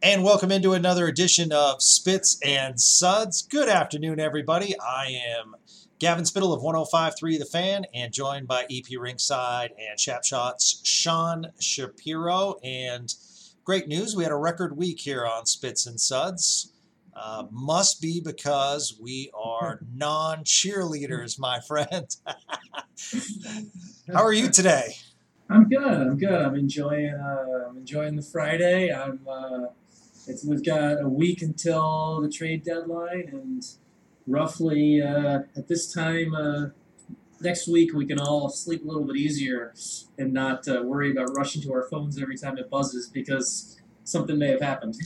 And welcome into another edition of Spits and Suds. Good afternoon, everybody. I am Gavin Spittle of 105.3 The Fan and joined by EP Ringside and Shap Shots Sean Shapiro. And great news, we had a record week here on Spits and Suds. Uh, must be because we are non cheerleaders, my friend. How are you today? I'm good. I'm good. I'm enjoying. Uh, I'm enjoying the Friday. I'm. Uh, it's, we've got a week until the trade deadline, and roughly uh, at this time uh, next week we can all sleep a little bit easier and not uh, worry about rushing to our phones every time it buzzes because something may have happened.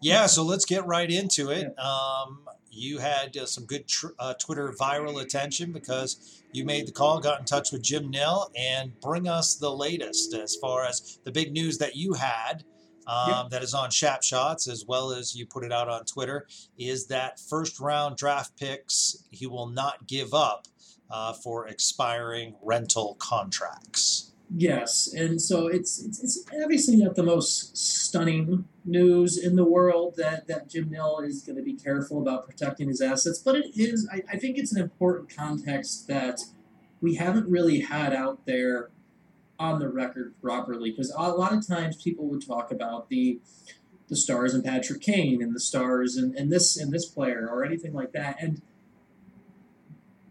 Yeah, so let's get right into it. Um, you had uh, some good tr- uh, Twitter viral attention because you made the call, got in touch with Jim Nill, and bring us the latest as far as the big news that you had um, that is on Shap Shots, as well as you put it out on Twitter, is that first round draft picks he will not give up uh, for expiring rental contracts. Yes, and so it's, it's it's obviously not the most stunning news in the world that, that Jim Nill is going to be careful about protecting his assets, but it is I, I think it's an important context that we haven't really had out there on the record properly because a lot of times people would talk about the the stars and Patrick Kane and the stars and, and this and this player or anything like that and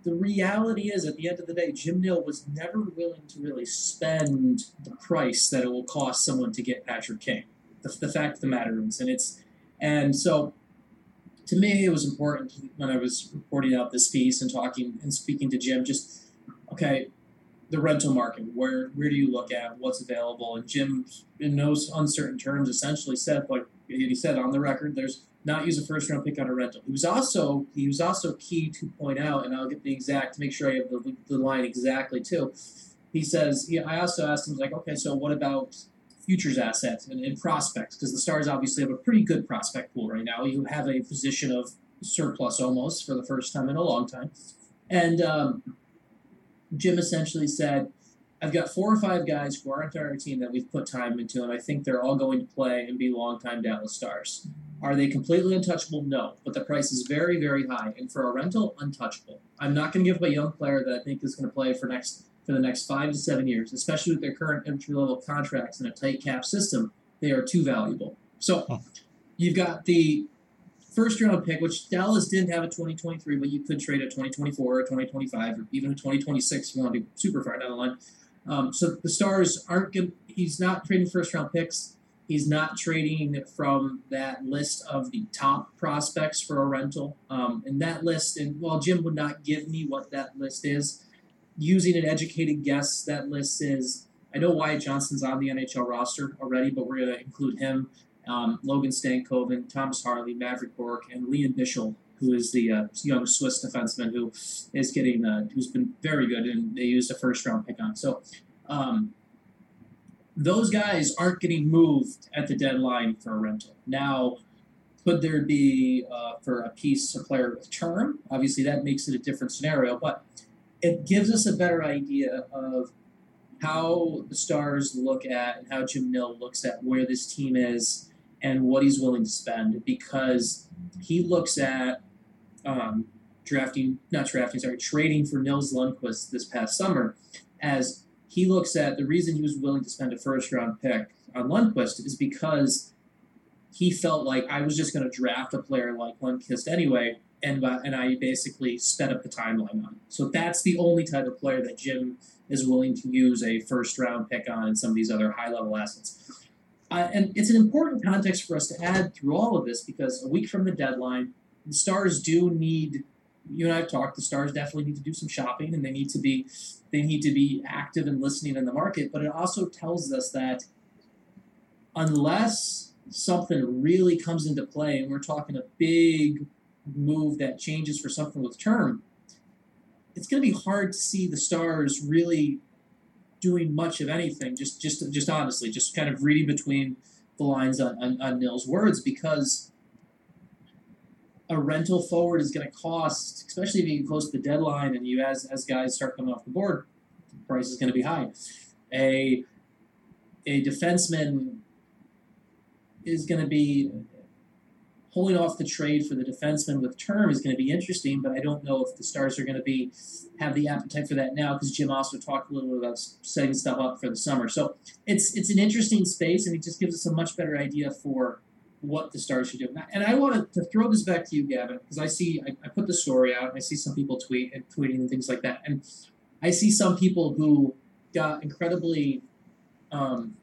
the reality is at the end of the day Jim Nill was never willing to really spend the price that it will cost someone to get Patrick Kane. The, the fact of the matter is and it's and so to me it was important when I was reporting out this piece and talking and speaking to Jim just okay the rental market. Where where do you look at what's available? And Jim, in those uncertain terms, essentially said, like he said on the record, there's not use a first round pick on a rental. He was also he was also key to point out, and I'll get the exact to make sure I have the, the line exactly too. He says. I also asked him like, okay, so what about futures assets and, and prospects? Because the Stars obviously have a pretty good prospect pool right now. You have a position of surplus almost for the first time in a long time, and um, Jim essentially said, I've got four or five guys who aren't on our team that we've put time into, and I think they're all going to play and be longtime Dallas Stars. Are they completely untouchable? No, but the price is very, very high, and for a rental, untouchable. I'm not going to give up a young player that I think is going to play for next for the next five to seven years, especially with their current entry level contracts and a tight cap system. They are too valuable. So, you've got the first round pick, which Dallas didn't have a 2023, but you could trade a 2024 or 2025 or even a 2026 if you want to be super far down the line. Um, so the Stars aren't going. He's not trading first round picks. He's not trading from that list of the top prospects for a rental. Um, and that list, and while Jim would not give me what that list is, using an educated guess, that list is. I know Wyatt Johnston's on the NHL roster already, but we're going to include him um, Logan Stankoven, Thomas Harley, Mavrik Bourque, and Lian Bichsel, who is the uh, young Swiss defenseman who is getting uh, who's been very good, and they used a first round pick on. So um, those guys aren't getting moved at the deadline for a rental. Now, could there be uh, for a piece a player with term? Obviously, that makes it a different scenario, but it gives us a better idea of how the Stars look at and how Jim Nill looks at where this team is and what he's willing to spend because he looks at um, drafting, not drafting, sorry, trading for Nils Lundkvist this past summer as he looks at the reason he was willing to spend a first round pick on Lundkvist is because he felt like I was just going to draft a player like Lundkvist anyway, and and I basically sped up the timeline on. So that's the only type of player that Jim is willing to use a first round pick on and some of these other high level assets. Uh, and it's an important context for us to add through all of this because a week from the deadline, the Stars do need. You and I have talked. The Stars definitely need to do some shopping, and they need to be they need to be active and listening in the market. But it also tells us that unless something really comes into play, and we're talking a big move that changes for something with term, it's going to be hard to see the Stars really doing much of anything. Just, just, just honestly, just kind of reading between the lines on, on, on Nill's words because a rental forward is going to cost, especially if you get close to the deadline and you as as guys start coming off the board, the price is going to be high. A a defenseman is going to be pulling off the trade for the defenseman with term is going to be interesting, but I don't know if the Stars are going to be have the appetite for that now because Jim also talked a little bit about setting stuff up for the summer. So it's it's an interesting space, and it just gives us a much better idea for what the Stars should do. And I wanted to throw this back to you, Gavin, because I see I, I, put the story out, and I see some people tweet and tweeting and things like that, and I see some people who got incredibly um,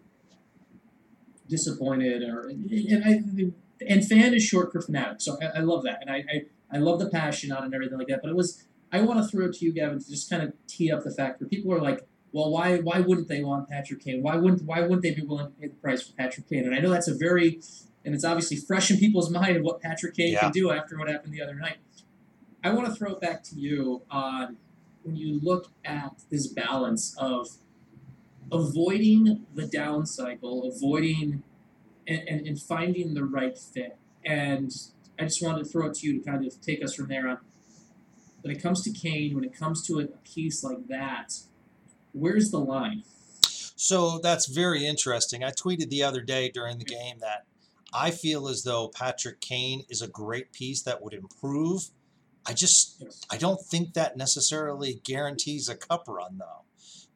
disappointed, or and I and fan is short for fanatic, so I, I love that, and I, I I love the passion on it and everything like that. But it was I want to throw it to you, Gavin, to just kind of tee up the fact where people are like, well, why why wouldn't they want Patrick Kane? Why wouldn't why wouldn't they be willing to pay the price for Patrick Kane? And I know that's a very and it's obviously fresh in people's mind of what Patrick Kane yeah. can do after what happened the other night. I want to throw it back to you on when you look at this balance of avoiding the down cycle, avoiding and, and, and finding the right fit. And I just wanted to throw it to you to kind of take us from there on. When it comes to Kane, when it comes to a piece like that, where's the line? So that's very interesting. I tweeted the other day during the game that I feel as though Patrick Kane is a great piece that would improve. I just I don't think that necessarily guarantees a cup run though.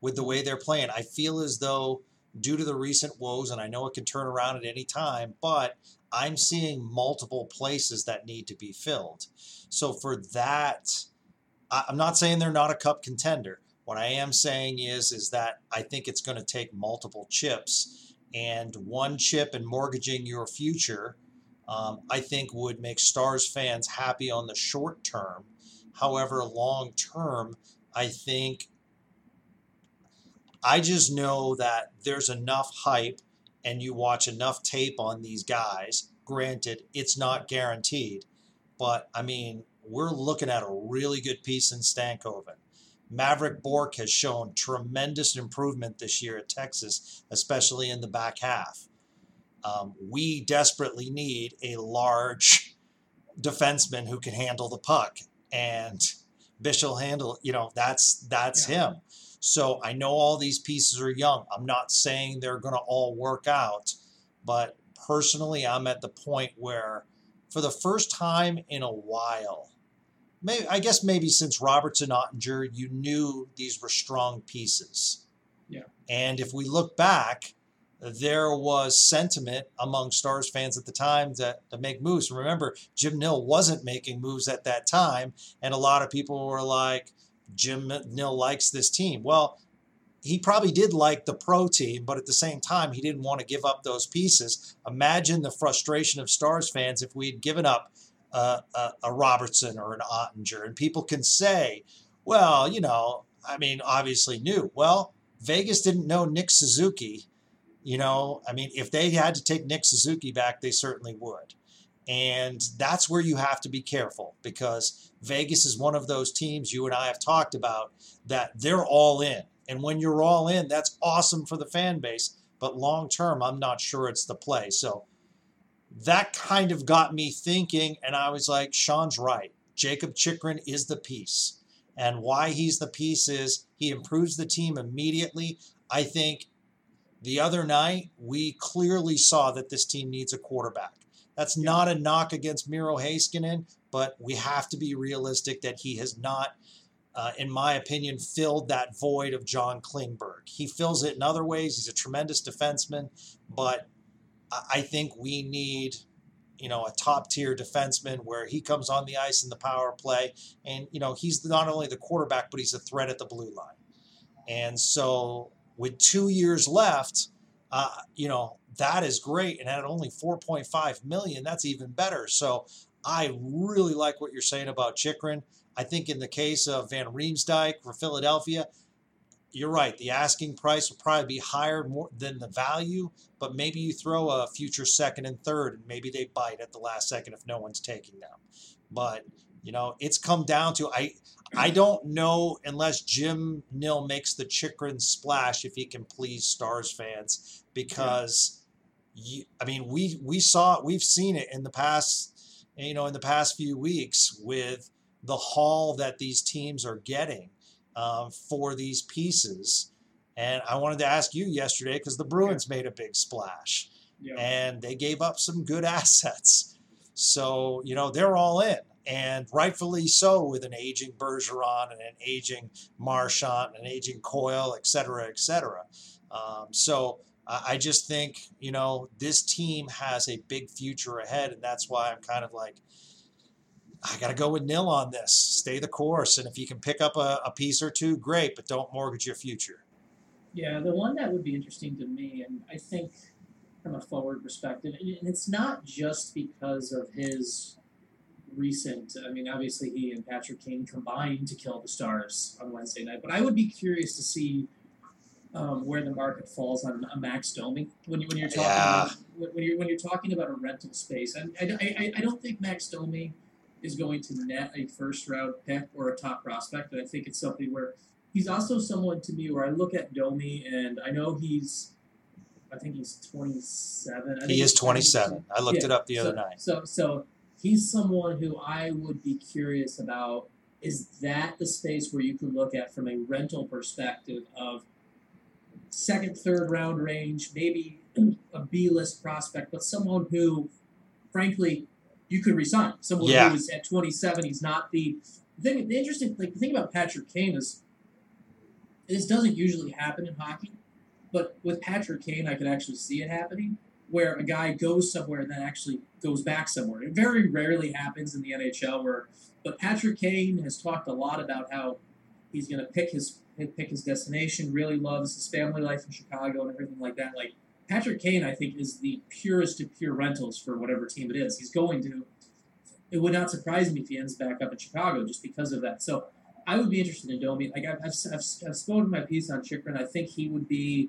With the way they're playing, I feel as though due to the recent woes, and I know it can turn around at any time, but I'm seeing multiple places that need to be filled. So for that, I'm not saying they're not a cup contender. What I am saying is is that I think it's going to take multiple chips and one chip and mortgaging your future, um, I think would make Stars fans happy on the short term. However, long term, I think I just know that there's enough hype and you watch enough tape on these guys. Granted, it's not guaranteed, but I mean, we're looking at a really good piece in Stankoven. Mavrik Bourque has shown tremendous improvement this year at Texas, especially in the back half. Um, we desperately need a large defenseman who can handle the puck, and Bichsel handle. You know, that's that's yeah. him. So I know all these pieces are young. I'm not saying they're going to all work out, but personally, I'm at the point where, for the first time in a while, maybe I guess maybe since Robertson Oettinger, you knew these were strong pieces. Yeah. And if we look back, there was sentiment among Stars fans at the time that to make moves. Remember, Jim Nill wasn't making moves at that time, and a lot of people were like, Jim Nill likes this team. Well, he probably did like the pro team, but at the same time, he didn't want to give up those pieces. Imagine the frustration of Stars fans if we had given up uh, a, a, Robertson or an Oettinger. And people can say, well, you know, I mean, obviously new. Well, Vegas didn't know Nick Suzuki. You know, I mean, if they had to take Nick Suzuki back, they certainly would. And that's where you have to be careful because Vegas is one of those teams you and I have talked about that they're all in. And when you're all in, that's awesome for the fan base. But long term, I'm not sure it's the play. So that kind of got me thinking, and I was like, Sean's right. Jacob Chychrun is the piece. And why he's the piece is he improves the team immediately. I think the other night, we clearly saw that this team needs a quarterback. That's not a knock against Miro Heiskanen, but we have to be realistic that he has not, uh, in my opinion, filled that void of John Klingberg. He fills it in other ways. He's a tremendous defenseman, but I think we need, you know, a top tier defenseman where he comes on the ice in the power play, and you know he's not only the quarterback but he's a threat at the blue line. And so with two years left, uh, you know that is great, and at only 4.5 million, that's even better. So I really like what you're saying about Chychrun. I think in the case of Van Riemsdyk for Philadelphia, you're right. The asking price will probably be higher more than the value, but maybe you throw a future second and third, and maybe they bite at the last second if no one's taking them. But you know, it's come down to I I don't know unless Jim Nill makes the Chychrun splash if he can please Stars fans because you, I mean we we saw we've seen it in the past you know in the past few weeks with the haul that these teams are getting um, for these pieces. And I wanted to ask you yesterday because the Bruins made a big splash Yeah. and they gave up some good assets. So, you know, they're all in, and rightfully so with an aging Bergeron and an aging Marchand and an aging Coyle, et cetera, et cetera. Um, so I just think, you know, this team has a big future ahead, and that's why I'm kind of like, I got to go with Nill on this. Stay the course. And if you can pick up a, a piece or two, great, but don't mortgage your future. Yeah, the one that would be interesting to me, and I think from a forward perspective, and it's not just because of his recent. I mean, obviously he and Patrick Kane combined to kill the Stars on Wednesday night, but I would be curious to see um, where the market falls on a Max Domi when you when you're talking Yeah. about, when you're when you're talking about a rental space. And I, I, I, don't think Max Domi is going to net a first round pick or a top prospect, but I think it's something where he's also someone to me where I look at Domi and I know he's, I think he's 27. I think He is he's 27. I looked Yeah, it up the so, other night. So, so he's someone who I would be curious about. Is that the space where you could look at from a rental perspective of second, third round range, maybe a B list prospect, but someone who, frankly, you could resign. Someone Yeah. who is at 27, he's not the the thing. The interesting, like the thing about Patrick Kane is, this doesn't usually happen in hockey, but with Patrick Kane, I could actually see it happening where a guy goes somewhere and then actually goes back somewhere. It very rarely happens in the NHL where but Patrick Kane has talked a lot about how he's going to pick his pick his destination, really loves his family life in Chicago and everything like that. Like Patrick Kane, I think is the purest of pure rentals for whatever team it is. He's going to it would not surprise me if he ends back up in Chicago just because of that. So I would be interested in Domi. Like I've, I've, I've, I've spoken my piece on Chychrun. I think he would be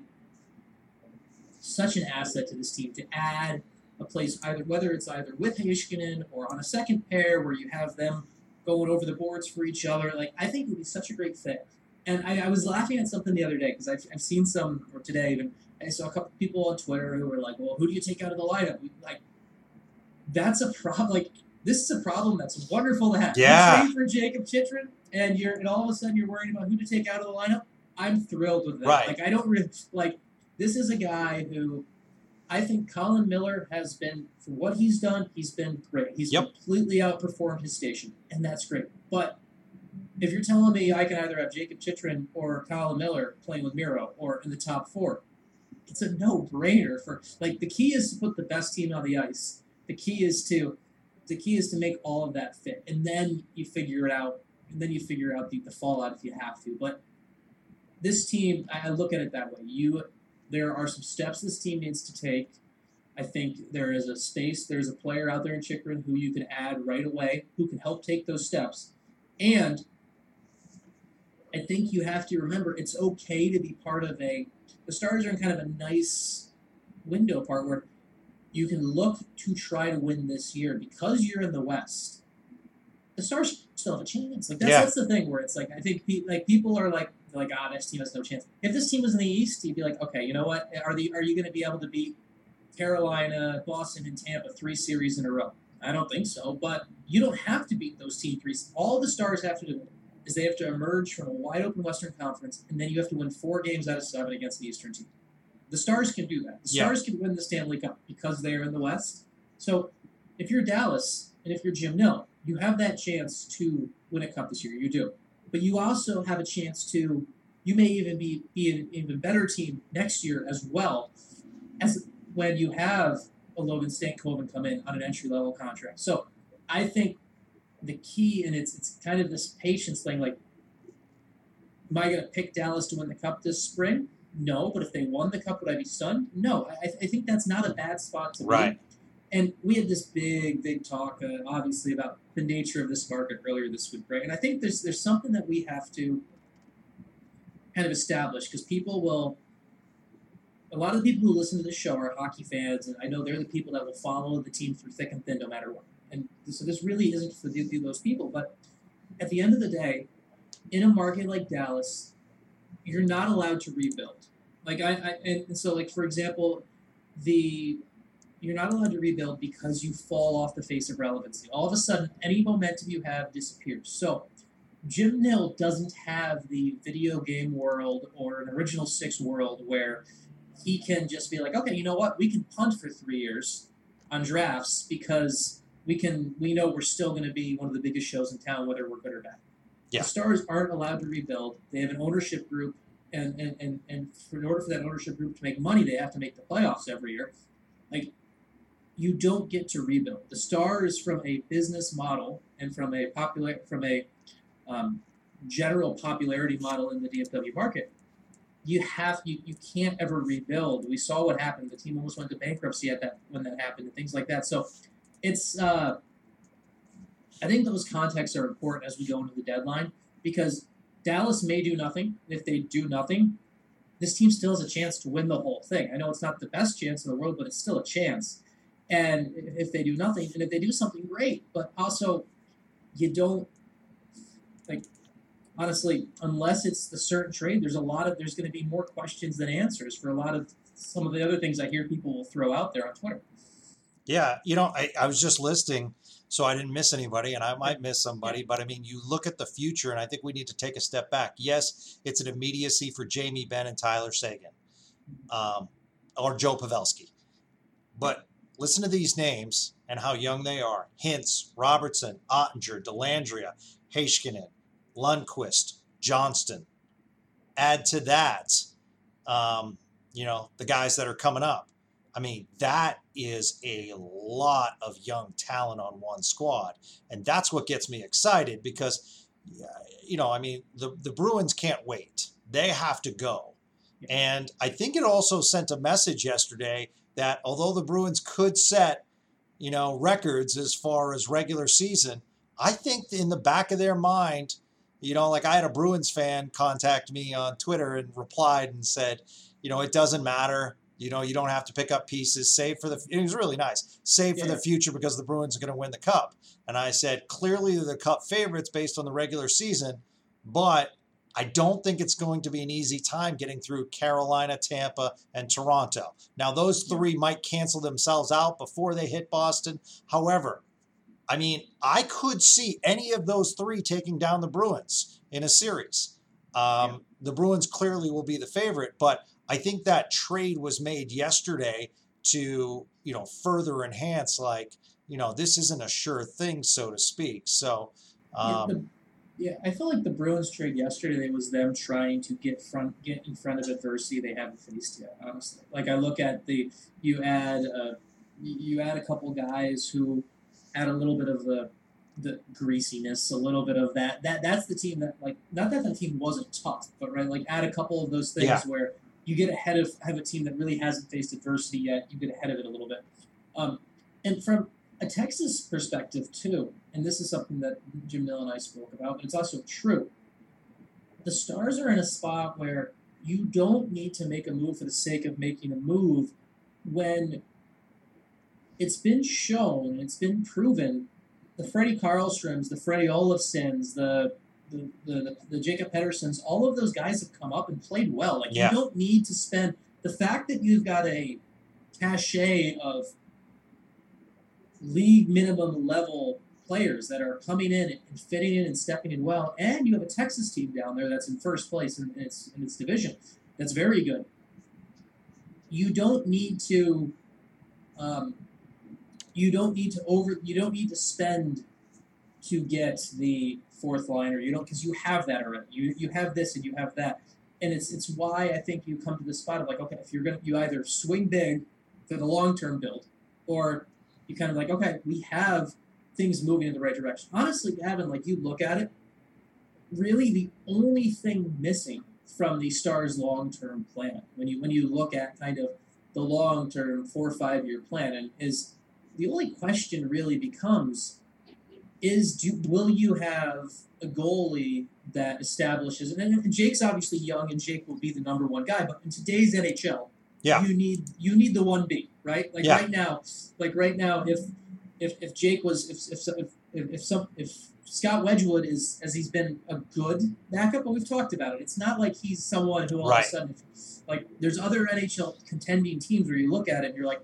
such an asset to this team to add a place either whether it's either with Heiskanen or on a second pair where you have them going over the boards for each other. Like I think it would be such a great fit. And I, I was laughing at something the other day because I've, I've seen some or today even I saw a couple people on Twitter who were like, "Well, who do you take out of the lineup?" We- Like that's a problem. Like this is a problem that's wonderful to have. Yeah. You for Jacob Chychrun, and you're and all of a sudden you're worried about who to take out of the lineup. I'm thrilled with that. Right. Like I don't really like. This is a guy who I think Colin Miller has been for what he's done. He's been great. He's Yep. completely outperformed his station, and that's great. But if you're telling me I can either have Jacob Chychrun or Colin Miller playing with Miro or in the top four, it's a no-brainer. For like the key is to put the best team on the ice. The key is to the key is to make all of that fit, and then you figure it out. And then you figure out the, the fallout if you have to. But this team, I I look at it that way. You, there are some steps this team needs to take. I think there is a space. There's a player out there in Chychrun who you can add right away, who can help take those steps. And I think you have to remember it's okay to be part of a. The Stars are in kind of a nice window part where you can look to try to win this year because you're in the West. The Stars still have a chance. Like that's, Yeah. that's the thing where it's like I think pe- like people are like like ah this team has no chance. If this team was in the East, you'd be like okay you know what are the are you going to be able to beat Carolina, Boston, and Tampa three series in a row? I don't think so, but you don't have to beat those team three. All the Stars have to do is they have to emerge from a wide open Western Conference, and then you have to win four games out of seven against the Eastern team. The Stars can do that. The Yeah. Stars can win the Stanley Cup because they are in the West. So if you're Dallas and if you're Jim Nill, you have that chance to win a cup this year. You do. But you also have a chance to, you may even be, be an even better team next year as well, as when you have a Logan Stankoven come in on an entry level contract. So I think the key, and it's it's kind of this patience thing. Like, am I going to pick Dallas to win the cup this spring? No, but if they won the cup, would I be stunned? No, I, I think that's not a bad spot to Right. be. And we had this big, big talk, uh, obviously, about the nature of this market earlier this week, right? And I think there's there's something that we have to kind of establish because people will. A lot of the people who listen to this show are hockey fans, and I know they're the people that will follow the team through thick and thin, no matter what. And so this really isn't for the, those people. But at the end of the day, in a market like Dallas, you're not allowed to rebuild. Like I, I and, so like for example, the you're not allowed to rebuild because you fall off the face of relevancy. All of a sudden, any momentum you have disappears. So, Jim Nill doesn't have the video game world or an original six world where he can just be like, okay, you know what, we can punt for three years on drafts because we can we know we're still going to be one of the biggest shows in town, whether we're good or bad. Yeah. The Stars aren't allowed to rebuild. They have an ownership group, and and, and, and for, in order for that ownership group to make money, they have to make the playoffs every year. Like you don't get to rebuild. The Stars, from a business model and from a popular from a um, general popularity model in the DFW market, you have you, you can't ever rebuild. We saw what happened. The team almost went to bankruptcy at that when that happened and things like that. So it's uh, I think those contexts are important as we go into the deadline because Dallas may do nothing. If they do nothing, this team still has a chance to win the whole thing. I know it's not the best chance in the world, but it's still a chance. And if they do nothing, and if they do something great, but also you don't like honestly, unless it's the certain trade, there's a lot of there's going to be more questions than answers for a lot of some of the other things I hear people will throw out there on Twitter. Yeah, you know, I, I was just listing, so I didn't miss anybody, and I might miss somebody, but I mean, you look at the future, and I think we need to take a step back. Yes, it's an immediacy for Jamie Benn and Tyler Seguin, um, or Joe Pavelski, but listen to these names and how young they are: Hintz, Robertson, Oettinger, Dellandrea, Heiskanen, Lundkvist, Johnston. Add to that, um, you know, the guys that are coming up. I mean, that is a lot of young talent on one squad. And that's what gets me excited because, you know, I mean, the, the Bruins can't wait. They have to go. And I think it also sent a message yesterday that although the Bruins could set, you know, records as far as regular season, I think in the back of their mind, you know, like I had a Bruins fan contact me on Twitter and replied and said, you know, it doesn't matter you know, you don't have to pick up pieces. Save for the. It was really nice. Save for yeah. the future because the Bruins are going to win the cup. And I said clearly they're the cup favorites based on the regular season, but I don't think it's going to be an easy time getting through Carolina, Tampa, and Toronto. Now those three might cancel themselves out before they hit Boston. However, I mean, I could see any of those three taking down the Bruins in a series. Um, yeah. The Bruins clearly will be the favorite, but I think that trade was made yesterday to, you know, further enhance like, you know, this isn't a sure thing, so to speak. So, um, yeah, yeah, I feel like the Bruins trade yesterday was them trying to get front, get in front of adversity they haven't faced yet. Honestly, like I look at the, you add, uh, you add a couple guys who add a little bit of the the greasiness, a little bit of that. That that's the team that like not that the team wasn't tough, but right like add a couple of those things yeah. where you get ahead of have a team that really hasn't faced adversity yet. You get ahead of it a little bit, um, and from a Texas perspective too, and this is something that Jim Nill and I spoke about, but it's also true. The Stars are in a spot where you don't need to make a move for the sake of making a move when it's been shown, it's been proven, the Freddie Karlstroms, the Freddie Olofssons, the the, the, the Jacob Petersons, all of those guys have come up and played well. Like yeah. you don't need to spend the fact that you've got a cachet of league minimum level players that are coming in and fitting in and stepping in well, and you have a Texas team down there that's in first place in, in its in its division. That's very good. You don't need to. Um, you don't need to over. You don't need to spend to get the fourth liner. You don't because you have that already. You you have this and you have that, and it's it's why I think you come to the spot of like okay, if you're gonna you either swing big for the long term build, or you kind of like okay, we have things moving in the right direction. Honestly, Gavin, like you look at it, really the only thing missing from the Stars long term plan when you when you look at kind of the long term four or five year plan and is the only question really becomes is do will you have a goalie that establishes and, and Jake's obviously young and Jake will be the number one guy, but in today's NHL, Yeah. you need you need the one B, right? Like Yeah. right now, like right now, if if, if Jake was if if if if, if some if Scott Wedgewood is as he's been a good backup, but we've talked about it. It's not like he's someone who all Right. of a sudden like there's other NHL contending teams where you look at it and you're like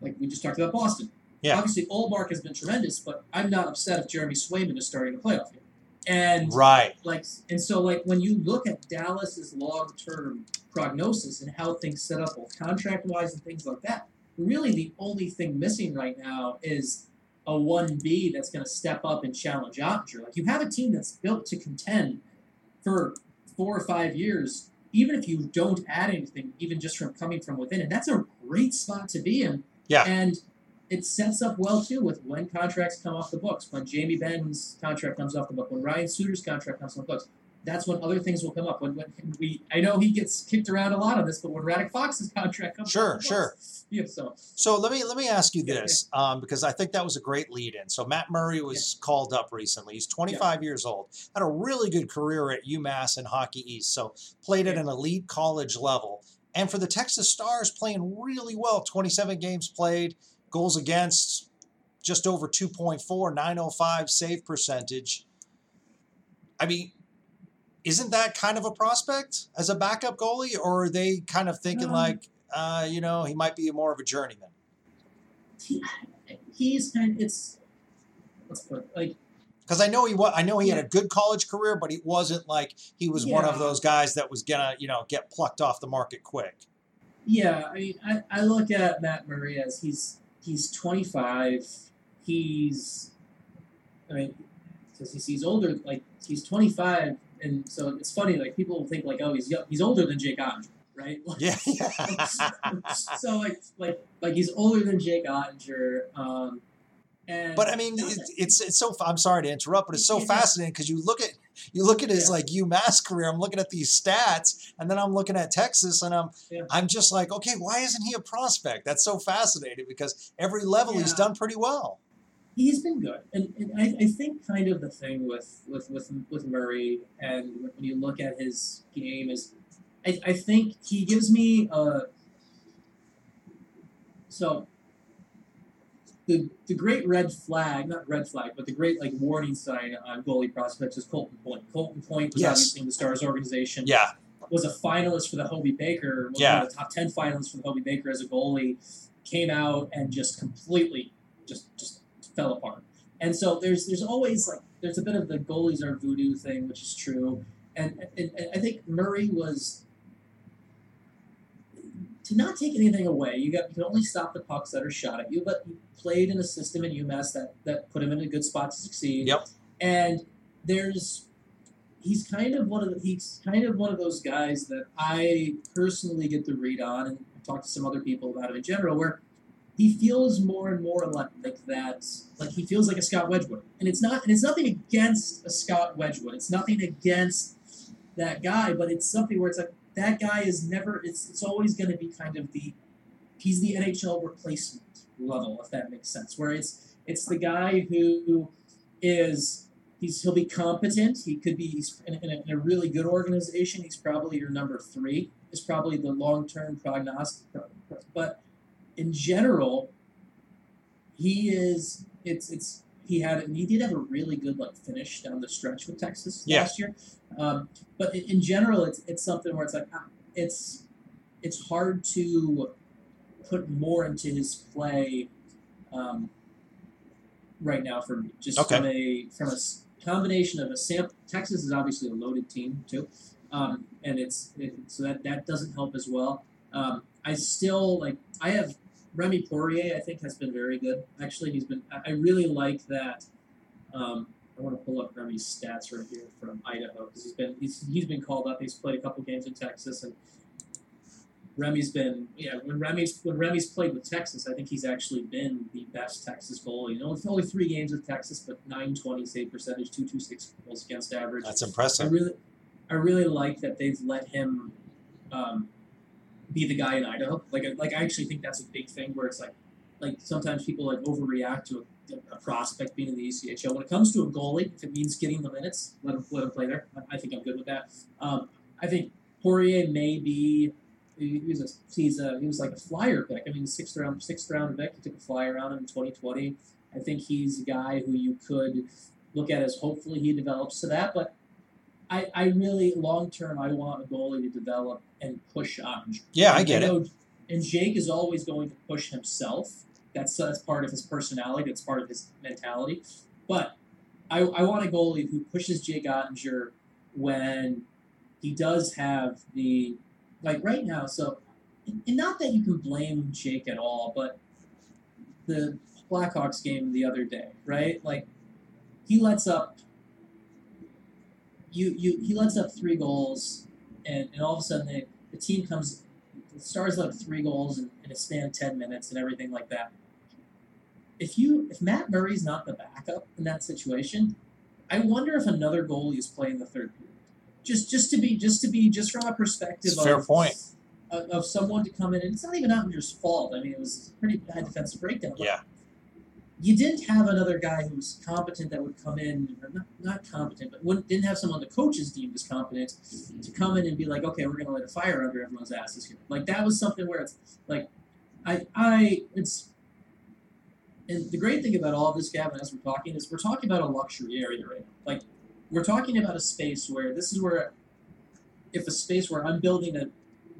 like we just talked about Boston. Yeah. Obviously Ullmark has been tremendous, but I'm not upset if Jeremy Swayman is starting a playoff game. And Right. like and so like when you look at Dallas's long term prognosis and how things set up both contract wise and things like that, really the only thing missing right now is a one B that's gonna step up and challenge Oettinger. Like you have a team that's built to contend for four or five years, even if you don't add anything, even just from coming from within, and that's a great spot to be in. Yeah. And it sets up well too with when contracts come off the books, when Jamie Benn's contract comes off the book, when Ryan Suter's contract comes off the books. That's when other things will come up. When, when we, I know he gets kicked around a lot on this, but when Radek Faksa's contract comes Sure, off the sure. books, yeah, so So let me let me ask you Yeah, this, um, because I think that was a great lead in. So Matt Murray was called up recently. He's 25 years old. Had a really good career at UMass and Hockey East. So played at an elite college level. And for the Texas Stars, playing really well. 27 games played, goals against just over 2.4, 905 save percentage. I mean, isn't that kind of a prospect as a backup goalie, or are they kind of thinking Um, like, uh, you know, he might be more of a journeyman? he, he's kind. Of, It's let's put it, like Because I know he was, I know he had a good college career, but he wasn't like he was one of those guys that was gonna, you know, get plucked off the market quick. Yeah, I mean, I, I look at Matt Murray as he's he's 25. He's, I mean, because he's, he's older, like he's 25, and so it's funny. Like people think like, oh, he's young, he's older than Jake Oettinger, right? Yeah, so like like like he's older than Jake Oettinger. Um, and but I mean, not it, it's it's so. I'm sorry to interrupt, but it's so Yeah. fascinating because you look at you look at his Yeah. like UMass career. I'm looking at these stats, and then I'm looking at Texas, and I'm Yeah. I'm just like, okay, why isn't he a prospect? That's so fascinating because every level he's done pretty well. he's been good, and, and I, I think kind of the thing with with with with Murray, and when you look at his game, is I, I think he gives me a so the the great red flag, not red flag, but the great like warning sign on goalie prospects is Colton Point. Colton Point was Yes. obviously in the Stars organization. Yeah, was a finalist for the Hobey Baker, was Yeah. one of the top ten finalists for the Hobey Baker as a goalie, came out and just completely just just fell apart. And so there's there's always like there's a bit of the goalies are voodoo thing, which is true. And, and, and I think Murray was to not take anything away. You got you can only stop the pucks that are shot at you, but he played in a system in UMass that that put him in a good spot to succeed. Yep. And there's he's kind of one of the, he's kind of one of those guys that I personally get the read on and talk to some other people about him in general where he feels more and more like, like that like he feels like a Scott Wedgewood. And it's not and it's nothing against a Scott Wedgewood. It's nothing against that guy, but it's something where it's like that guy is never it's it's always gonna be kind of the he's the NHL replacement level, if that makes sense. Where it's it's the guy who is he's he'll be competent. He could be he's in, in, a, in a really good organization. He's probably your number three. Is probably the long term prognostic. But in general, he is. It's it's he had and he did have a really good like finish down the stretch with Texas Yeah. last year. Um, but in, in general, it's it's something where it's like ah, it's it's hard to put more into his play um, right now for me. Just Okay. from a from a combination of a sample. Texas is obviously a loaded team too, um, and it's it, so that that doesn't help as well. Um, I still like I have Remy Poirier. I think has been very good. Actually, he's been. I really like that. Um, I want to pull up Remy's stats right here from Idaho because he's been he's he's been called up. He's played a couple games in Texas and. Remy's been yeah when Remy's when Remy's played with Texas I think he's actually been the best Texas goalie. You know, it's only three games with Texas, but 920 save percentage, 226 goals against average. that's impressive. I really, I really like that they've let him um, be the guy in Idaho. Like, like I actually think that's a big thing where it's like, like sometimes people like overreact to a prospect being in the ECHL. When it comes to a goalie, if it means getting the minutes, let him, let him play there. I, I think I'm good with that. Um, I think Poirier may be. He, he was a, he's a, he was like a flyer pick. I mean, sixth round sixth round pick. He took a flyer on him in 2020. I think he's a guy who you could look at as hopefully he develops to that. But I, I really long term I want a goalie to develop and push on. Yeah, I get know, it. And Jake is always going to push himself. That's that's part of his personality. That's part of his mentality. But I, I want a goalie who pushes Jake Oettinger when he does have the like right now. So, and not that you can blame Jake at all, but the Blackhawks game the other day, right? Like he lets up you you he lets up three goals and, and all of a sudden the, the team comes the stars let up three goals in, in a span of ten minutes and everything like that. If you if Matt Murray's not the backup in that situation, I wonder if another goalie is playing the third period. Just just to be just to be just from a perspective It's of fair point. Of, of someone to come in and it's not even Oettinger's fault. I mean it was a pretty bad defensive breakdown. but Yeah. You didn't have another guy who was competent that would come in, or not, not competent, but wouldn't, didn't have someone the coaches deemed as competent to mm-hmm. come in and be like, okay, we're going to light a fire under everyone's asses here. Like that was something where it's like, I, I, it's, and the great thing about all of this, Gavin, as we're talking, is we're talking about a luxury area right now. Like we're talking about a space where this is where, if a space where I'm building a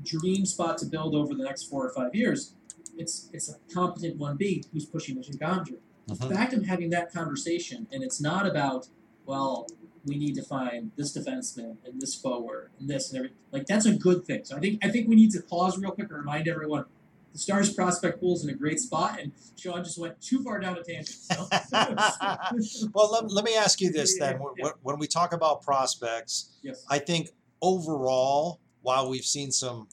dream spot to build over the next four or five years, it's it's a competent one B who's pushing Michigan Gandra Mhm. the fact of having that conversation, and it's not about, well, we need to find this defenseman and this forward and this and everything. Like that's a good thing. So I think I think we need to pause real quick and remind everyone the Stars prospect pool is in a great spot, and Sean just went too far down a tangent. So. Well, let, let me ask you this then. Yeah. When we talk about prospects, yes. I think overall, while we've seen some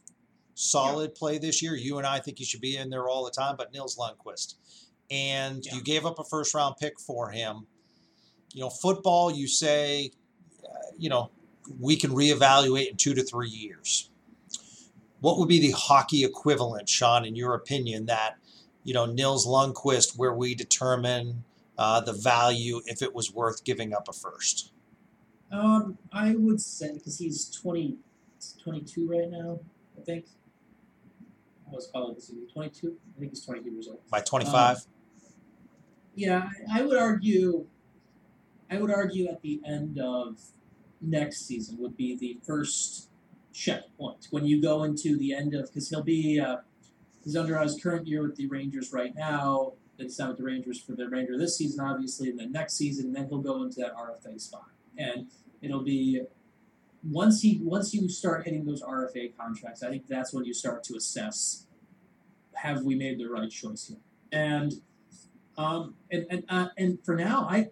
solid play this year, you and I think he should be in there all the time, but Nils Lundkvist. And Yeah. you gave up a first round pick for him. You know, football, you say, uh, you know, we can reevaluate in two to three years. What would be the hockey equivalent, Sean, in your opinion, that, you know, Nils Lundkvist, where we determine uh, the value if it was worth giving up a first? Um, I would say because he's 20, 22 right now, I think. Was probably this year, 22. I think he's 22 years old. By 25? Yeah, I I would argue. I would argue at the end of next season would be the first checkpoint when you go into the end of because he'll be uh, he's under his current year with the Rangers right now. Then he's signed with the Rangers for the Ranger this season, obviously, and then next season, and then he'll go into that RFA spot, and it'll be once he once you start hitting those RFA contracts, I think that's when you start to assess have we made the right choice here, and um, and and uh, and for now, I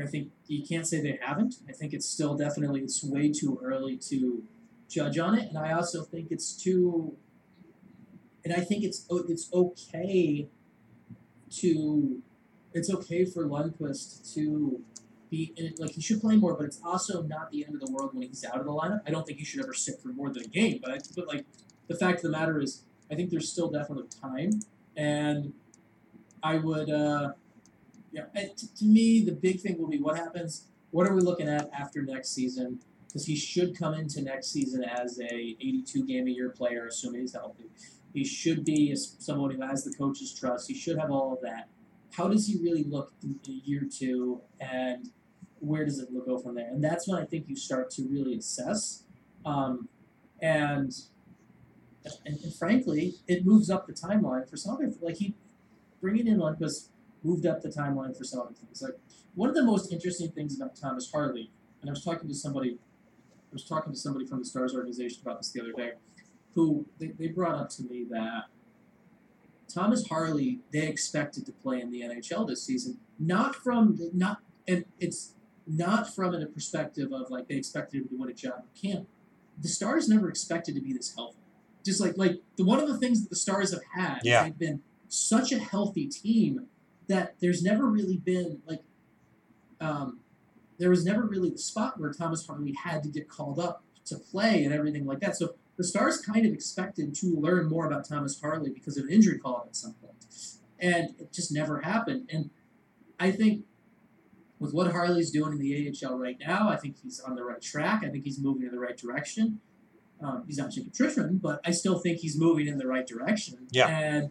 I think you can't say they haven't. I think it's still definitely it's way too early to judge on it, and I also think it's too. And I think it's it's okay to it's okay for Lundkvist to be. Like he should play more, but it's also not the end of the world when he's out of the lineup. I don't think he should ever sit for more than a game. But but like the fact of the matter is, I think there's still definitely time, and I would. Uh, yeah, t- to me, the big thing will be what happens. What are we looking at after next season? Because he should come into next season as a 82 game a year player, assuming he's healthy. He should be someone who has the coach's trust. He should have all of that. How does he really look year two, and where does it go from there? And that's when I think you start to really assess. Um, and, and and frankly, it moves up the timeline for some other like he bringing in Lundkvist moved up the timeline for some other things. Like one of the most interesting things about Thomas Harley, and I was talking to somebody, I was talking to somebody from the Stars organization about this the other day, who they, they brought up to me that Thomas Harley they expected to play in the NHL this season, not from not and it's not from a perspective of like they expected him to win a job in camp. The Stars never expected to be this healthy. Just like like the one of the things that the Stars have had, Yeah. they've been such a healthy team that there's never really been like um, there was never really the spot where Thomas Harley had to get called up to play and everything like that. So the Stars kind of expected to learn more about Thomas Harley because of an injury call at some point, and it just never happened. And I think with what Harley's doing in the AHL right now, I think he's on the right track. I think he's moving in the right direction. Um, he's not Jacob Chychrun, but I still think he's moving in the right direction. Yeah. And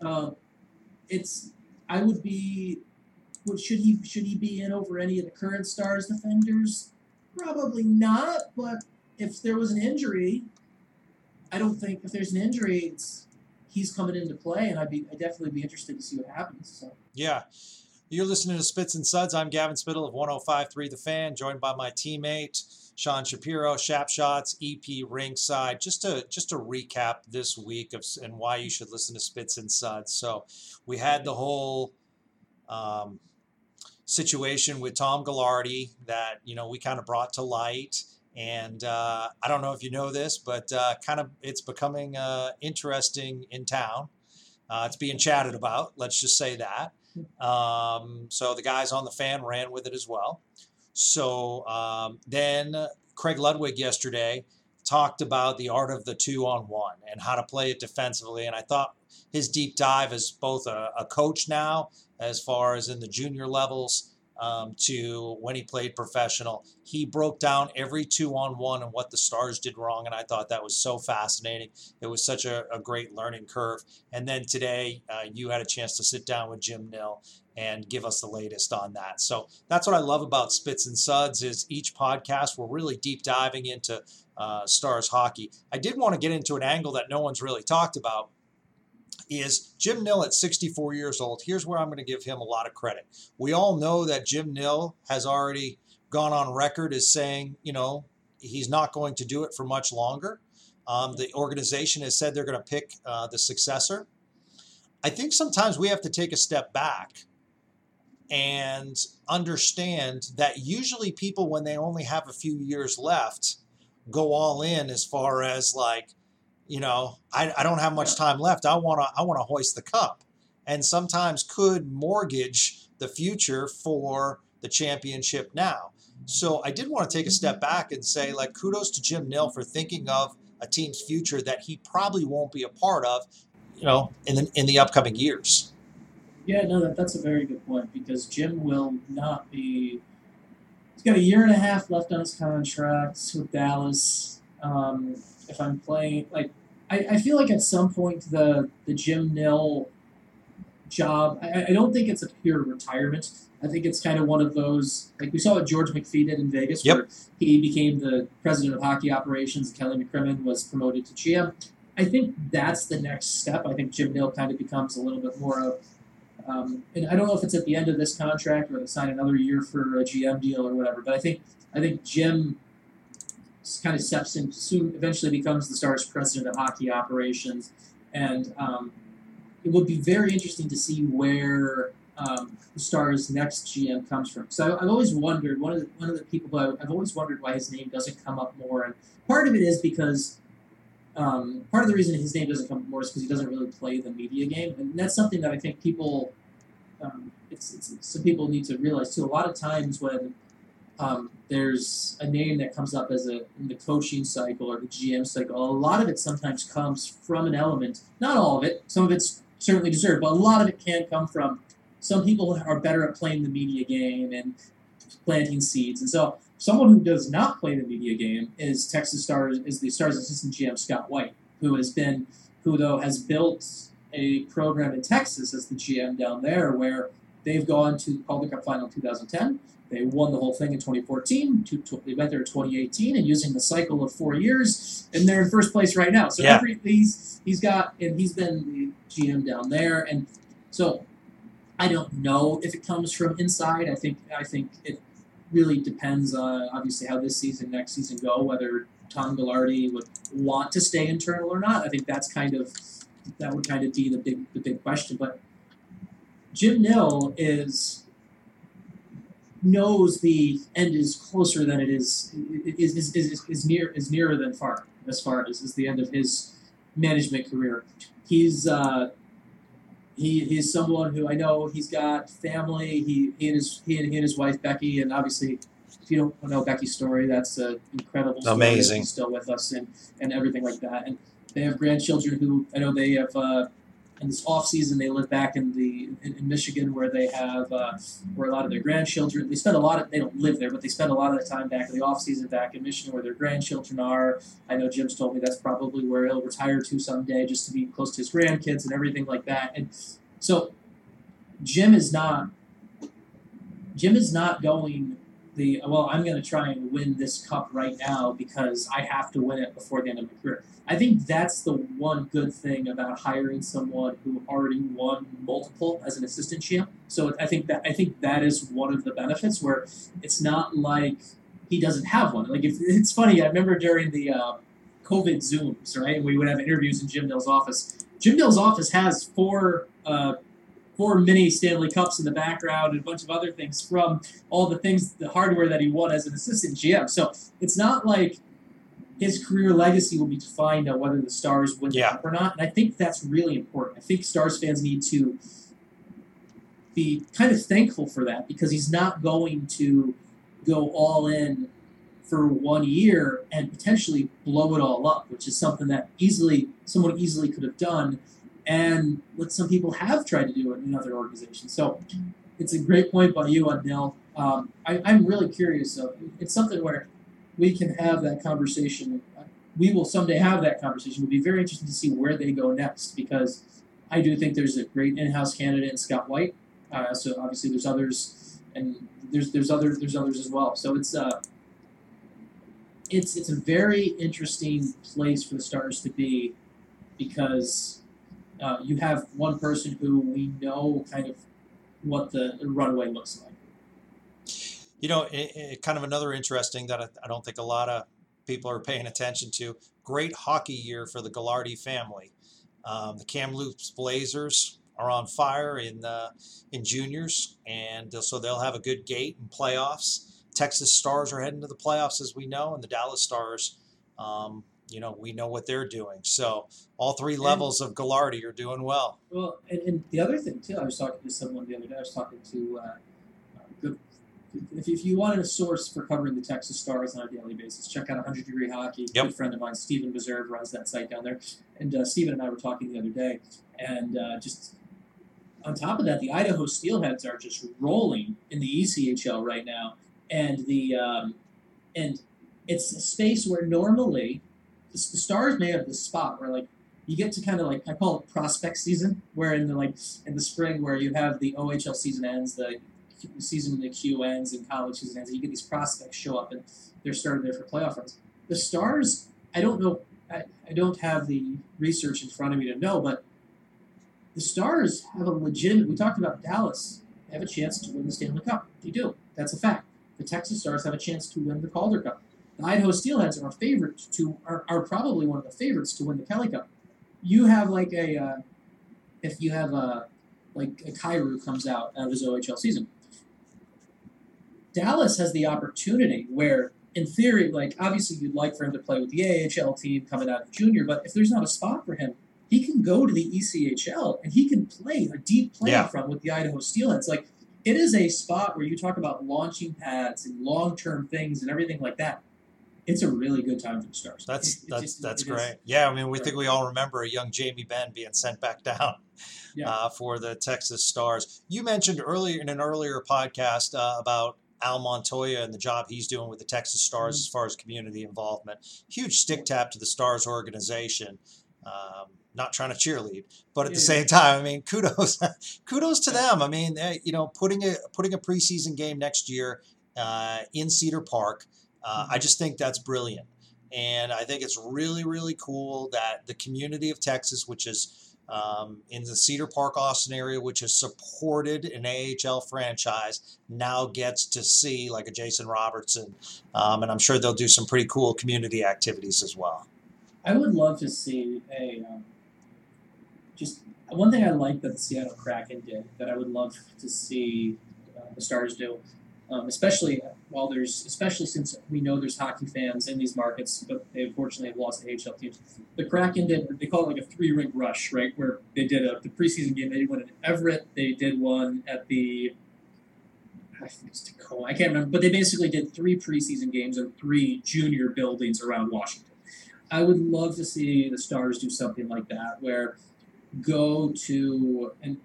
uh, it's I would be would should he should he be in over any of the current stars defenders? Probably not, but if there was an injury, I don't think if there's an injury, it's he's coming into play, and I'd be I'd definitely be interested to see what happens. So Yeah. You're listening to Spits and Suds. I'm Gavin Spittle of 105.3 The Fan, joined by my teammate Sean Shapiro, Shap Shots, EP Rinkside. Just to just to recap this week of and why you should listen to Spits and Suds. So we had the whole um, situation with Tom Gaglardi that you know we kind of brought to light. And uh, I don't know if you know this, but uh, kind of it's becoming uh, interesting in town. Uh, it's being chatted about. Let's just say that. Um, so the guys on the fan ran with it as well. So um, then Craig Ludwig yesterday talked about the art of the two on one and how to play it defensively. And I thought his deep dive as both a, a coach now, as far as in the junior levels, um, to when he played professional. He broke down every two on one and what the Stars did wrong, and I thought that was so fascinating. It was such a, a great learning curve. And then today, uh, you had a chance to sit down with Jim Nill and give us the latest on that. So that's what I love about Spits and Suds is each podcast we're really deep diving into uh, Stars hockey. I did want to get into an angle that no one's really talked about is Jim Nill at 64 years old. Here's where I'm going to give him a lot of credit. We all know that Jim Nill has already gone on record as saying, you know, he's not going to do it for much longer. Um, the organization has said they're going to pick uh, the successor. I think sometimes we have to take a step back and understand that usually people, when they only have a few years left, go all in as far as like, you know, I, I don't have much time left. I want to I want to hoist the cup, and sometimes could mortgage the future for the championship now. So I did want to take a step back and say, like, kudos to Jim Nill for thinking of a team's future that he probably won't be a part of, you know, in the in the upcoming years. Yeah, no, that, that's a very good point because Jim will not be. He's got a year and a half left on his contract with Dallas. Um, if I'm playing, like, I, I feel like at some point the the Jim Nill job, I, I don't think it's a pure retirement. I think it's kind of one of those, like we saw what George McPhee did in Vegas, Yep. where he became the president of hockey operations. Kelly McCrimmon was promoted to GM. I think that's the next step. I think Jim Nill kind of becomes a little bit more of, um, and I don't know if it's at the end of this contract or they sign another year for a GM deal or whatever. But I think I think Jim kind of steps in soon. Eventually becomes the Stars president of hockey operations, and um, it would be very interesting to see where um, the Stars' next GM comes from. So I've always wondered one of the, one of the people who I, I've always wondered why his name doesn't come up more, and part of it is because um, part of the reason his name doesn't come up more is because he doesn't really play the media game, and that's something that I think people, um, it's, it's some people need to realize too. A lot of times when um, there's a name that comes up as a in the coaching cycle or the GM cycle. A lot of it sometimes comes from an element. Not all of it. Some of it's certainly deserved, but a lot of it can come from some people are better at playing the media game and planting seeds. And so, someone who does not play the media game is Texas Stars is the Stars assistant GM Scott White, who has been who though has built a program in Texas as the GM down there where they've gone to the Calder Cup final in 2010. They won the whole thing in 2014. To, to, they went there in 2018, and using the cycle of four years, and they're in first place right now. So Yeah. every he's he's got and he's been the GM down there, and so I don't know if it comes from inside. I think I think it really depends on obviously how this season, next season go. Whether Tom Gaglardi would want to stay internal or not. I think that's kind of that would kind of be the big the big question. But Jim Nill is knows the end is closer than it is is is, is, is near is nearer than far as far as is the end of his management career. He's uh, he he's someone who I know he's got family. He he and his he and, he and his wife Becky, and obviously, if you don't know Becky's story, that's an incredible story. Amazing. Still with us and and everything like that. And they have grandchildren who I know they have uh, in this off season they live back in the in, in Michigan where they have uh, where a lot of their grandchildren they spend a lot of they don't live there but they spend a lot of the time back in the off season back in Michigan where their grandchildren are. I know Jim's told me that's probably where he'll retire to someday just to be close to his grandkids and everything like that. And so Jim is not Jim is not going the well I'm going to try and win this cup right now because I have to win it before the end of my career. I think that's the one good thing about hiring someone who already won multiple as an assistant champ. So I think that I think that is one of the benefits where it's not like he doesn't have one. Like if, it's funny, I remember during the uh, COVID Zooms, right? We would have interviews in Jim Nill's office. Jim Nill's office has four uh, four mini Stanley Cups in the background and a bunch of other things from all the things, the hardware that he won as an assistant GM. So it's not like his career legacy will be defined on whether the Stars win Yeah. or not. And I think that's really important. I think Stars fans need to be kind of thankful for that because he's not going to go all in for one year and potentially blow it all up, which is something that easily someone easily could have done, and what some people have tried to do in other organizations. So it's a great point by you Nell. Um, I, I'm really curious. Of, it's something where we can have that conversation. We will someday have that conversation. It'll be very interesting to see where they go next because I do think there's a great in-house candidate in Scott White. Uh, so obviously there's others, and there's there's other there's others as well. So it's uh it's it's a very interesting place for the Stars to be because uh, you have one person who we know kind of what the runway looks like. You know, it, it, kind of another interesting that I, I don't think a lot of people are paying attention to. Great hockey year for the Gaglardi family. Um, the Kamloops Blazers are on fire in the in juniors, and so they'll have a good gate in playoffs. Texas Stars are heading to the playoffs, as we know, and the Dallas Stars, um, you know, we know what they're doing. So all three levels of Gaglardi are doing well. Well, and, and the other thing too, I was talking to someone the other day. I was talking to uh, good. If, if you wanted a source for covering the Texas Stars on a daily basis, check out 100 Degree Hockey. Yep. Good friend of mine, Stephen Meserve, runs that site down there. And uh, Stephen and I were talking the other day, and uh, just on top of that, the Idaho Steelheads are just rolling in the ECHL right now, and the um, and it's a space where normally the, Stars may have this spot where like you get to kind of like I call it prospect season, where in the like in the spring where you have the OHL season ends, the season in the Q ends, and college season ends, and you get these prospects show up and they're starting there for playoff runs. The Stars, I don't know, I, I don't have the research in front of me to know, but the Stars have a legitimate. We talked about Dallas. Have a chance to win the Stanley Cup. They do. That's a fact. The Texas Stars have a chance to win the Calder Cup. The Idaho Steelheads are a favorite to are, are probably one of the favorites to win the Kelly Cup. You have like a uh, if you have a like a Kyrou comes out out of his OHL season. Dallas has the opportunity where, in theory, like obviously you'd like for him to play with the AHL team coming out of junior, but if there's not a spot for him, he can go to the ECHL and he can play a deep playoff Yeah. run with the Idaho Steelheads. Like it is a spot where you talk about launching pads and long term things and everything like that. It's a really good time for the Stars. That's It- it that's just- that's is. great. Yeah, I mean, we Right. think we all remember a young Jamie Benn being sent back down Yeah. uh, for the Texas Stars. You mentioned earlier in an earlier podcast uh, about Al Montoya and the job he's doing with the Texas Stars Mm-hmm. as far as community involvement. Huge stick tap to the Stars organization. Um, not trying to cheerlead, but at the Yeah. same time, I mean, kudos, kudos to Yeah. them. I mean, they, you know, putting a putting a preseason game next year uh, in Cedar Park, uh. I just think that's brilliant. And I think it's really, really cool that the community of Texas, which is um, in the Cedar Park, Austin area, which has supported an AHL franchise, now gets to see like a Jason Robertson. Um, and I'm sure they'll do some pretty cool community activities as well. I would love to see a um, just one thing I like that the Seattle Kraken did that I would love to see uh, the Stars do, um, especially while there's especially since we know there's hockey fans in these markets, but they unfortunately have lost the AHL teams. The Kraken did they call it like a three rink rush, right? Where they did a the preseason game. They did one in Everett. They did one at the I think it's Tacoma. I can't remember, but they basically did three preseason games in three junior buildings around Washington. I would love to see the Stars do something like that, where go to and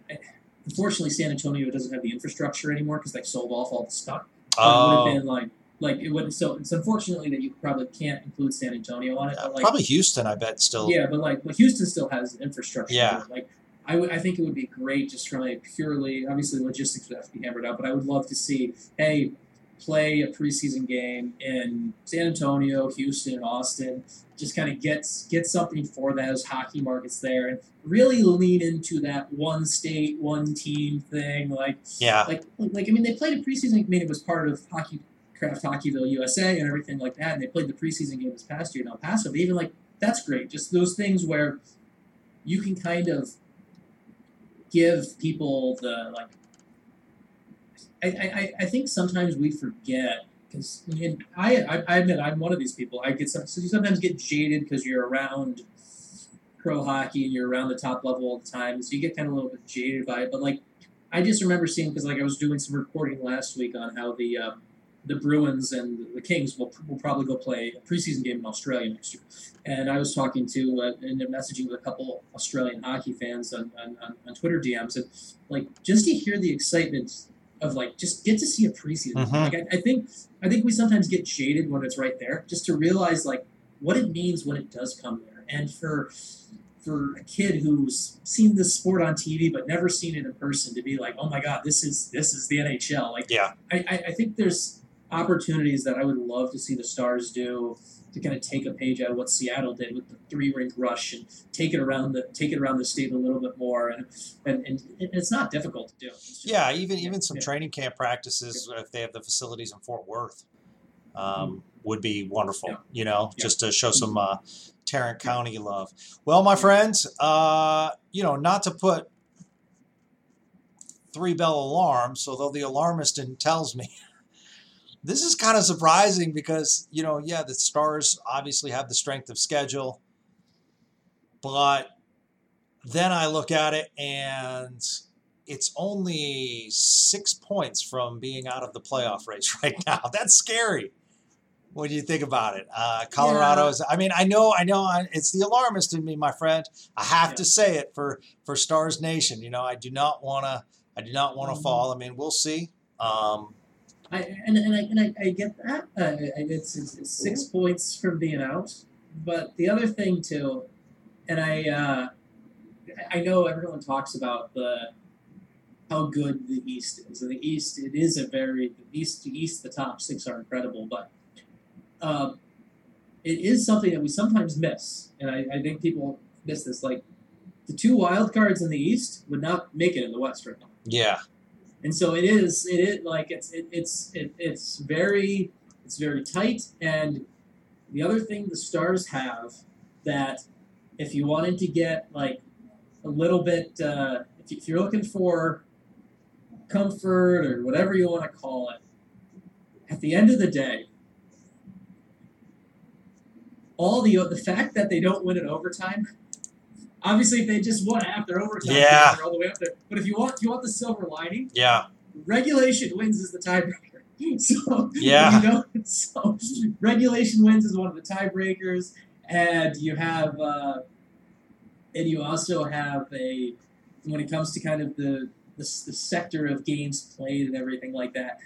unfortunately San Antonio doesn't have the infrastructure anymore because they sold off all the stuff. But it would Oh, have been like like it wouldn't. so it's unfortunately that you probably can't include San Antonio on it. but like probably Houston. I bet still. yeah, but like, but Houston still has infrastructure. Yeah. Like, I would, I think it would be great just from a purely, obviously, logistics would have to be hammered out. But I would love to see, hey, play a preseason game in San Antonio, Houston, Austin. Just kind of get get something for those hockey markets there, and really lean into that one state, one team thing. Like, Yeah. like, like I mean, they played a preseason. I mean, it was part of Hockey Kraft Hockeyville USA and everything like that. And they played the preseason game this past year in El Paso. But even like that's great. Just those things where you can kind of give people the like. I, I, I think sometimes we forget because I, I I admit I'm one of these people. I get some so you sometimes get jaded because you're around pro hockey and you're around the top level all the time, so you get kind of a little bit jaded by it. But like I just remember seeing because like I was doing some reporting last week on how the um, the Bruins and the Kings will, will probably go play a preseason game in Australia next year. And I was talking to uh, and messaging with a couple Australian hockey fans on, on, on, Twitter DMs, and like just to hear the excitement of like just get to see a preseason. Mhm. Like I, I think I think we sometimes get jaded when it's right there, just to realize like what it means when it does come there. And for for a kid who's seen this sport on TV but never seen it in person to be like, oh my god, this is this is the NHL. Like Yeah. I, I, I think there's opportunities that I would love to see the Stars do to kind of take a page out of what Seattle did with the three rink rush and take it around the take it around the state a little bit more and and, and it's not difficult to do. Just- Yeah, even even some yeah. training camp practices if they have the facilities in Fort Worth um, would be wonderful. Yeah. You know, Yeah. just to show some uh, Tarrant County love. Well, my friends, uh, you know, not to put three bell alarms, although the alarmist tells me. This is kind of surprising because, you know, yeah, the Stars obviously have the strength of schedule, but then I look at it and it's only six points from being out of the playoff race right now. That's scary. What do you think about it? Uh, Colorado is. I mean, I know, I know, I, it's the alarmist in me, my friend. I have to say it for for Stars Nation. You know, I do not want to. I do not want to Mhm. fall. I mean, we'll see. Um, I, and, and, I, and I, I get that. Uh, I- it's, it's, it's six points from being out. But the other thing, too, and I, uh, I know everyone talks about the how good the East is. And the East, it is a very, the East, the East, the top six are incredible. But um, it is something that we sometimes miss. And I, I think people miss this. Like, the two wild cards in the East would not make it in the West right now yeah, and so it is it is like it's it, it's it, it's very it's very tight. And the other thing the stars have that if you wanted to get like a little bit uh, if, you, if you're looking for comfort or whatever you want to call it at the end of the day all the the fact that they don't win in overtime obviously if they just won after overtime Yeah. they're all the way up there but if you want if you want the silver lining yeah, regulation wins is the tiebreaker. So Yeah. you know, so regulation wins is one of the tiebreakers, and you have, uh, and you also have a when it comes to kind of the, the the sector of games played and everything like that,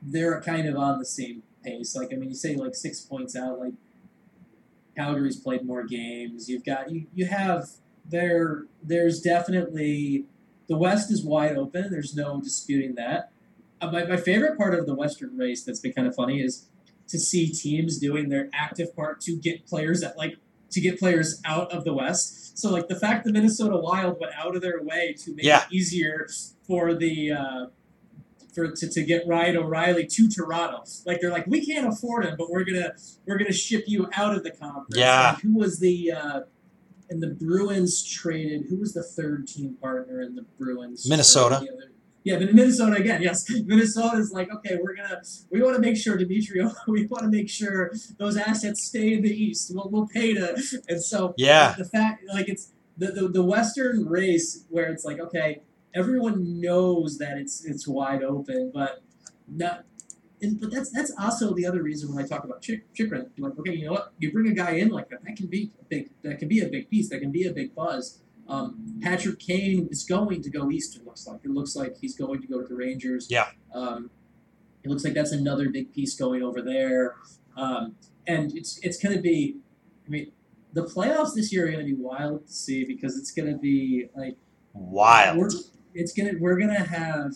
they're kind of on the same pace. Like I mean, you say like six points out, like Calgary's played more games. You've got you you have there. There's definitely the West is wide open. There's no disputing that. Uh, my, my favorite part of the Western race that's been kind of funny is to see teams doing their active part to get players that like to get players out of the West. So like the fact the Minnesota Wild went out of their way to make Yeah. it easier for the uh, for to, to get Ryan O'Reilly to Toronto. Like they're like we can't afford him, but we're gonna we're gonna ship you out of the conference. Yeah. And who was the uh, and the Bruins traded? Who was the third team partner in the Bruins? Minnesota. Yeah, but Minnesota again. Yes, Minnesota is like okay. We're gonna we want to make sure Demetrio. We want to make sure those assets stay in the East. We'll, we'll pay to and so Yeah. the fact like it's the, the the Western race where it's like okay everyone knows that it's it's wide open but not and, but that's that's also the other reason when I talk about Chick Chychrun like okay you know what you bring a guy in like that that can be a big that can be a big piece that can be a big buzz Um, Patrick Kane is going to go east. It looks like it looks like he's going to go to the Rangers. Yeah. Um, it looks like that's another big piece going over there, um, and it's it's going to be. I mean, the playoffs this year are going to be wild to see because it's going to be like Wild. we're, it's gonna we're gonna have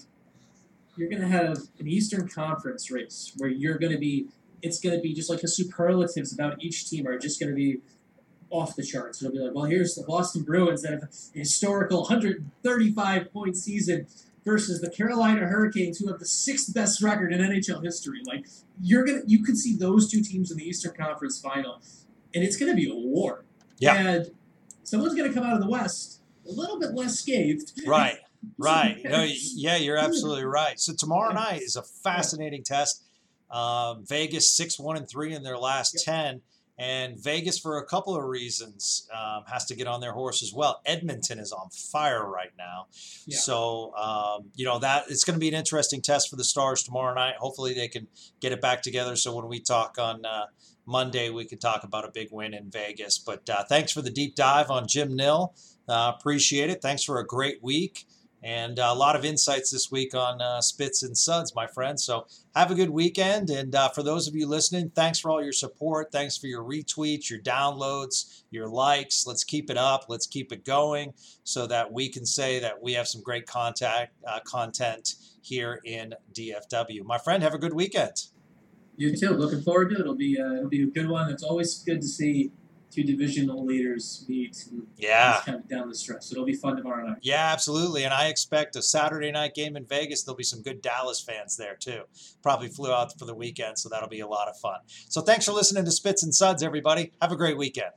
you're gonna have an Eastern Conference race where you're gonna be it's gonna be just like the superlatives about each team are just gonna be off the charts. It'll be like, well, here's the Boston Bruins that have a historical 135 point season versus the Carolina Hurricanes who have the sixth best record in NHL history. Like you're gonna you could see those two teams in the Eastern Conference final, and it's gonna be a war. Yeah. And someone's gonna come out of the West a little bit less scathed. Right. Right. No, yeah, you're absolutely right. So tomorrow night is a fascinating test. Um, Vegas six one and three in their last Yep. ten, and Vegas for a couple of reasons um, has to get on their horse as well. Edmonton is on fire right now, Yeah. so um, you know that it's going to be an interesting test for the Stars tomorrow night. Hopefully they can get it back together. So when we talk on uh, Monday, we can talk about a big win in Vegas. But uh, thanks for the deep dive on Jim Nill. Uh, appreciate it. Thanks for a great week and a lot of insights this week on uh, Spits and Suds, my friend. So have a good weekend. And uh, for those of you listening, thanks for all your support. Thanks for your retweets, your downloads, your likes. Let's keep it up. Let's keep it going so that we can say that we have some great contact uh, content here in DFW. My friend, have a good weekend. You too. Looking forward to it. It'll be uh, it'll be a good one. It's always good to see two divisional leaders meet and Yeah. kind of down the stretch. So it'll be fun tomorrow night. Yeah, absolutely. And I expect a Saturday night game in Vegas. There'll be some good Dallas fans there too. Probably flew out for the weekend, so that'll be a lot of fun. So thanks for listening to Spits and Suds, everybody. Have a great weekend.